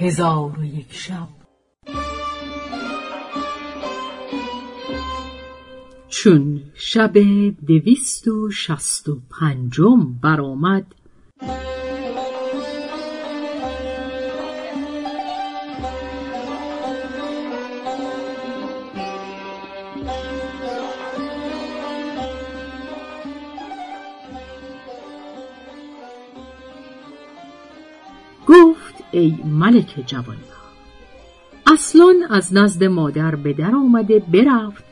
هزار و یک شب. چون شب دویست و شست و پنجم برآمد ای ملک جوان اصلا از نزد مادر به در آمده برفت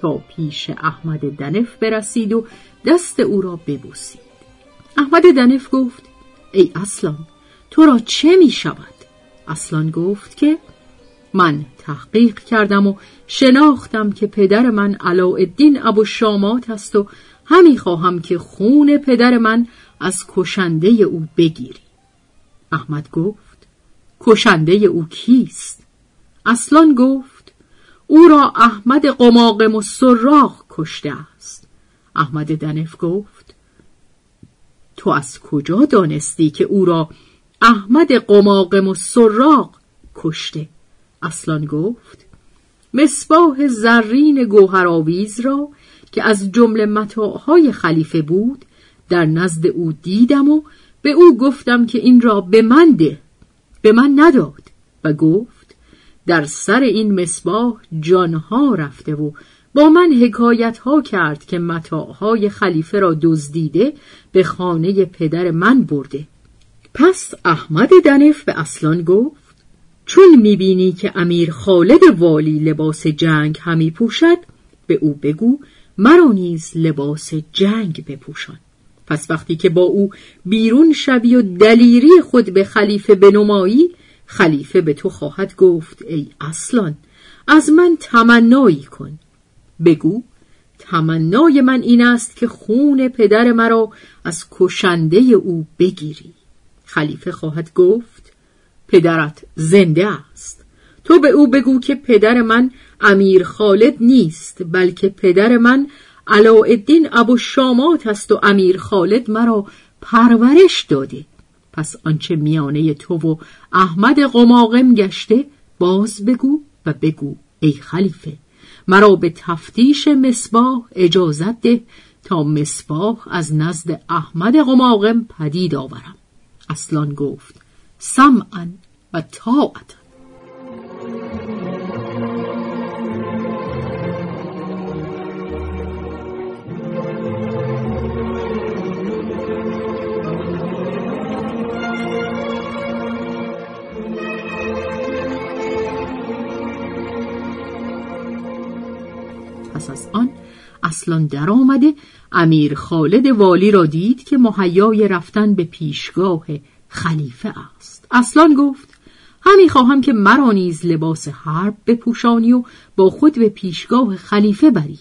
تا پیش احمد دنف برسید و دست او را ببوسید. احمد دنف گفت ای اصلان تو را چه می شود؟ اصلان گفت که من تحقیق کردم و شناختم که پدر من علاءالدین ابو شامات است و همی خواهم که خون پدر من از کشنده او بگیری. احمد گفت کشنده او کیست؟ اصلان گفت او را احمد قماقم و سراغ کشته است. احمد دنف گفت تو از کجا دانستی که او را احمد قماقم و سراغ کشته؟ اصلان گفت مصباح زرین گوهرآویز را که از جمله متاعهای خلیفه بود در نزد او دیدم و به او گفتم که این را به من ده. به من نداد و گفت در سر این مصباح جانها رفته و با من حکایت ها کرد که متاعهای خلیفه را دزدیده به خانه پدر من برده. پس احمد دنف به اصلان گفت چون می‌بینی که امیر خالد والی لباس جنگ همی پوشد به او بگو مرا نیز لباس جنگ بپوشان. پس وقتی که با او بیرون شوی و دلیری خود به خلیفه بنمایی خلیفه به تو خواهد گفت ای اصلان از من تمنایی کن. بگو تمنای من این است که خون پدر مرا از کشنده او بگیری. خلیفه خواهد گفت پدرت زنده است. تو به او بگو که پدر من امیر خالد نیست بلکه پدر من علاءالدین ابو شامات است و امیر خالد مرا پرورش داده. پس آنچه میانه تو و احمد قماقم گشته باز بگو و بگو ای خلیفه. مرا به تفتیش مصباح اجازت ده تا مصباح از نزد احمد قماقم پدید آورم. اصلان گفت سمعا و طاعتا. اصلان در آمده امیر خالد والی را دید که مهیای رفتن به پیشگاه خلیفه است. اصلان گفت همی خواهم که مرا نیز لباس حرب بپوشانی و با خود به پیشگاه خلیفه بری.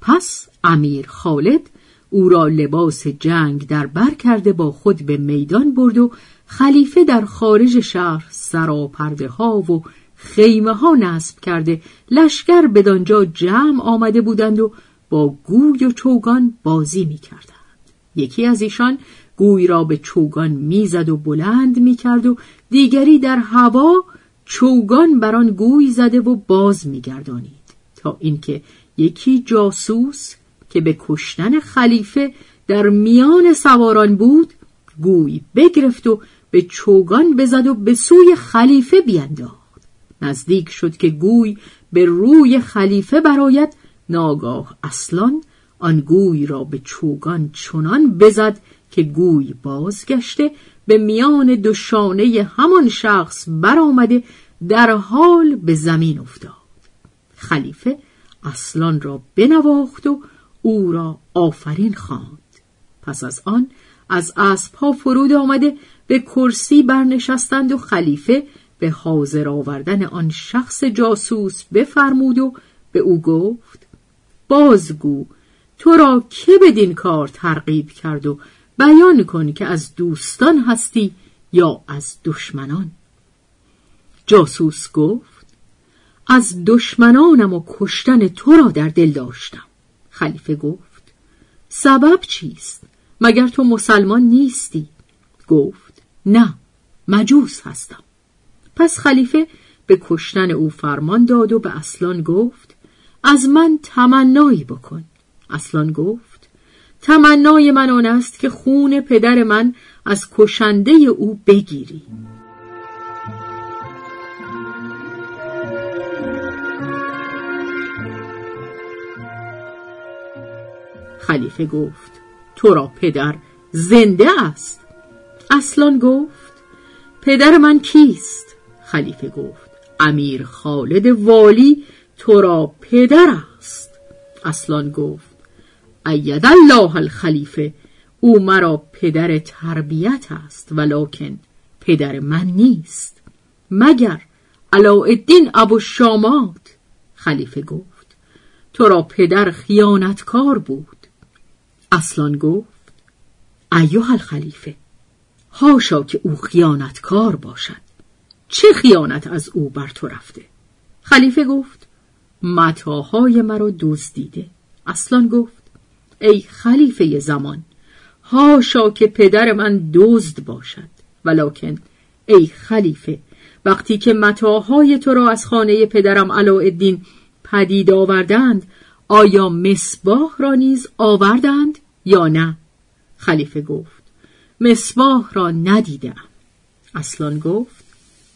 پس امیر خالد او را لباس جنگ در بر کرده با خود به میدان برد و خلیفه در خارج شهر سراپرده ها و خیمه ها نصب کرده. لشکر بدانجا جمع آمده بودند و با گوی و چوگان بازی می کردند. یکی از ایشان گوی را به چوگان می‌زد و بلند می کرد و دیگری در هوا چوگان بر آن گوی زده و باز میگردانید تا اینکه یکی جاسوس که به کشتن خلیفه در میان سواران بود گوی بگرفت و به چوگان بزد و به سوی خلیفه بینداخت نزدیک شد که گوی به روی خلیفه براید ناگاه اصلان آن گوی را به چوگان چنان بزد که گوی بازگشته به میان دو شانه همان شخص برآمده در حال به زمین افتاد. خلیفه اصلان را بنواخت و او را آفرین خواند. پس از آن از اسبها فرود آمده به کرسی برنشستند و خلیفه به حاضر آوردن آن شخص جاسوس بفرمود و به او گفت بازگو. تو را که بدین کار ترغیب کرد و بیان کن که از دوستان هستی یا از دشمنان. جاسوس گفت از دشمنانم و کشتن تو را در دل داشتم. خلیفه گفت سبب چیست؟ مگر تو مسلمان نیستی؟ گفت نه مجوس هستم. پس خلیفه به کشتن او فرمان داد و به اصلان گفت از من تمنایی بکن. اصلان گفت تمنای من آن است که خون پدر من از کشنده او بگیری. خلیفه گفت تو را پدر زنده است. اصلان گفت پدر من کیست؟ خلیفه گفت امیر خالد والی تو را پدر است. اصلان گفت اید الله الخلیفه او مرا پدر تربیت است ولکن پدر من نیست. مگر علاءالدین ابو شامات؟ خلیفه گفت تو را پدر خیانتکار بود. اصلان گفت ایوه الخلیفه هاشا که او خیانتکار باشد. چه خیانت از او بر تو رفته؟ خلیفه گفت متاهای مرا دزدیده اصلان گفت ای خلیفه زمان هاشا که پدر من دزد باشد. ولکن ای خلیفه وقتی که متاهای تو را از خانه پدرم علاءالدین پدید آوردند آیا مصباح را نیز آوردند یا نه؟ خلیفه گفت مصباح را ندیدم. اصلان گفت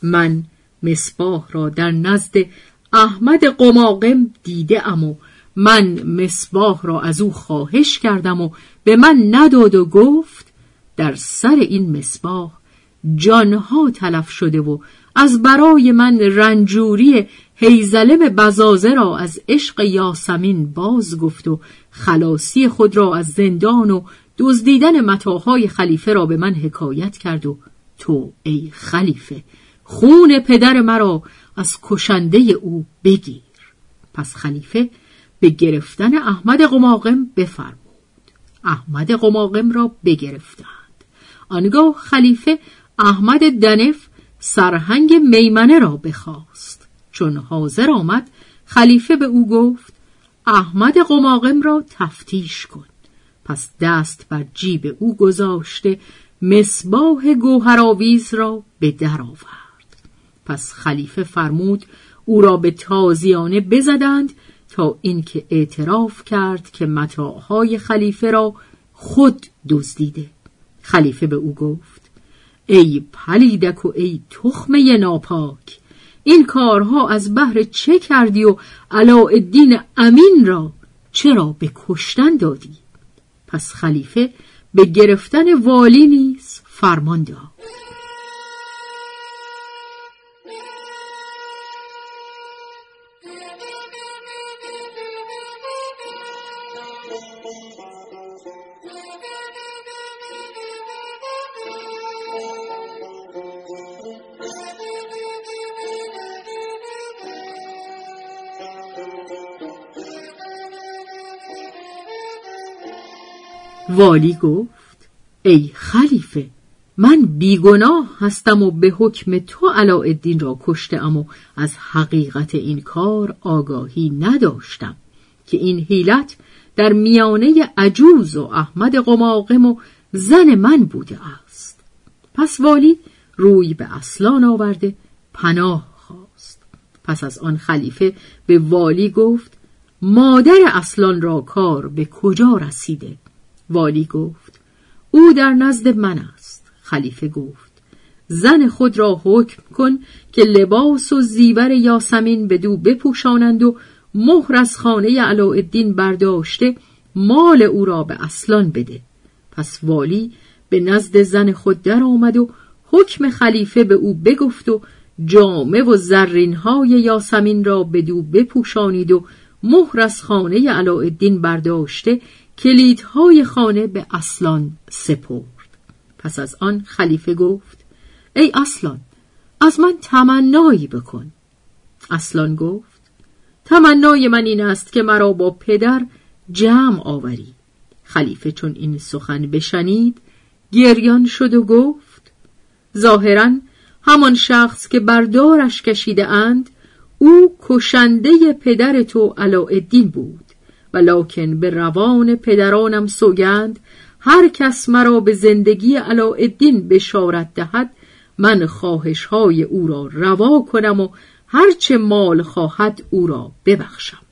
من مصباح را در نزد احمد قماقم دیده ام و من مصباح را از او خواهش کردم و به من نداد و گفت در سر این مصباح جانها تلف شده و از برای من رنجوری هیزلم بزازه را از عشق یاسمین باز گفت و خلاصی خود را از زندان و دزدیدن متاهای خلیفه را به من حکایت کرد و تو ای خلیفه خون پدر مرا از کشنده او بگیر. پس خلیفه به گرفتن احمد قماقم بفرمود. احمد قماقم را بگرفتند. آنگاه خلیفه احمد دنف سرهنگ میمنه را بخواست. چون حاضر آمد خلیفه به او گفت احمد قماقم را تفتیش کن. پس دست بر جیب او گذاشته مصباح گوهرآویز را به در آورد. پس خلیفه فرمود او را به تازیانه بزدند تا اینکه اعتراف کرد که متاعهای خلیفه را خود دزدیده. خلیفه به او گفت ای پلیدک و ای تخمه ناپاک این کارها از بهر چه کردی و علاءالدین امین را چرا به کشتن دادی؟ پس خلیفه به گرفتن والی نیز فرمان داد. والی گفت ای خلیفه من بیگناه هستم و به حکم تو علاءالدین را کشتم و از حقیقت این کار آگاهی نداشتم که این حیلت در میانه عجوز و احمد قماقم و زن من بوده است. پس والی روی به اصلان آورده پناه خواست. پس از آن خلیفه به والی گفت مادر اصلان را کار به کجا رسیده؟ والی گفت او در نزد من است. خلیفه گفت زن خود را حکم کن که لباس و زیور یاسمین به دو بپوشانند و مهر از خانه علاءالدین برداشته مال او را به اصلان بده. پس والی به نزد زن خود در آمد و حکم خلیفه به او بگفت و جامه و زرین های یاسمین را به دو بپوشانید و مهر از خانه علاءالدین برداشته کلیدهای خانه به اصلان سپرد. پس از آن خلیفه گفت ای اصلان از من تمنایی بکن. اصلان گفت تمنای من این است که مرا با پدر جمع آوری. خلیفه چون این سخن بشنید گریان شد و گفت ظاهرا همان شخص که بردارش کشیده اند او کشنده پدر تو علاءالدین بود. ولکن به روان پدرانم سوگند هر کس مرا به زندگی علاءالدین بشارت دهد من خواهش های او را روا کنم و هرچه مال خواهد او را ببخشم.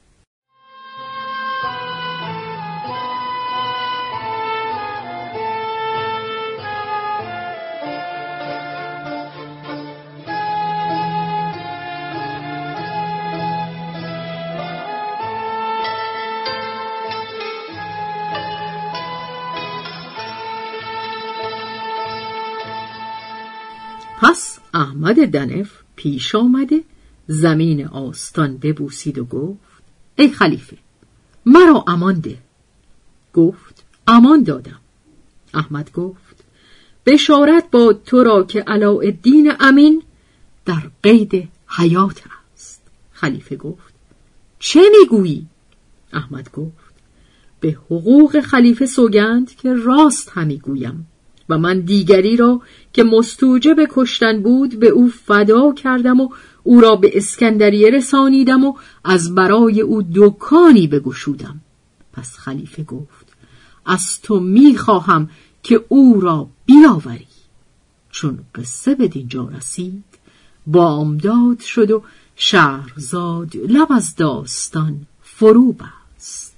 پس احمد دنف پیش آمده زمین آستان ببوسید و گفت ای خلیفه مرا امان ده. گفت امان دادم. احمد گفت بشارت با تو را که علاءالدین امین در قید حیات است. خلیفه گفت چه می‌گویی؟ احمد گفت به حقوق خلیفه سوگند که راست همی گویم. و من دیگری را که مستوجب کشتن بود به او فدا کردم و او را به اسکندریه رسانیدم و از برای او دکانی بگشودم. پس خلیفه گفت از تو می‌خواهم که او را بیاوری. چون قصه به دینجا رسید بامداد شد و شهرزاد لب از داستان فرو بست.